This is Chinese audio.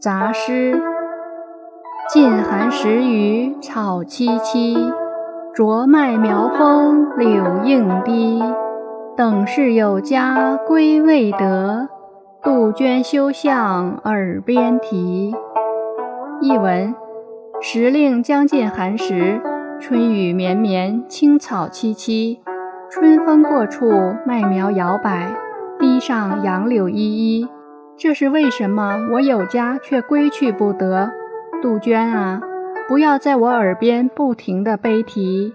杂诗。近寒食雨草萋萋，着麦苗风柳映堤。等是有家归未得，杜鹃休向耳边啼。译文：时令将近寒食，春雨绵绵，青草萋萋。春风过处，麦苗摇摆，堤上杨柳依依。这是为什么？我有家却归去不得。杜鹃啊，不要在我耳边不停的悲啼。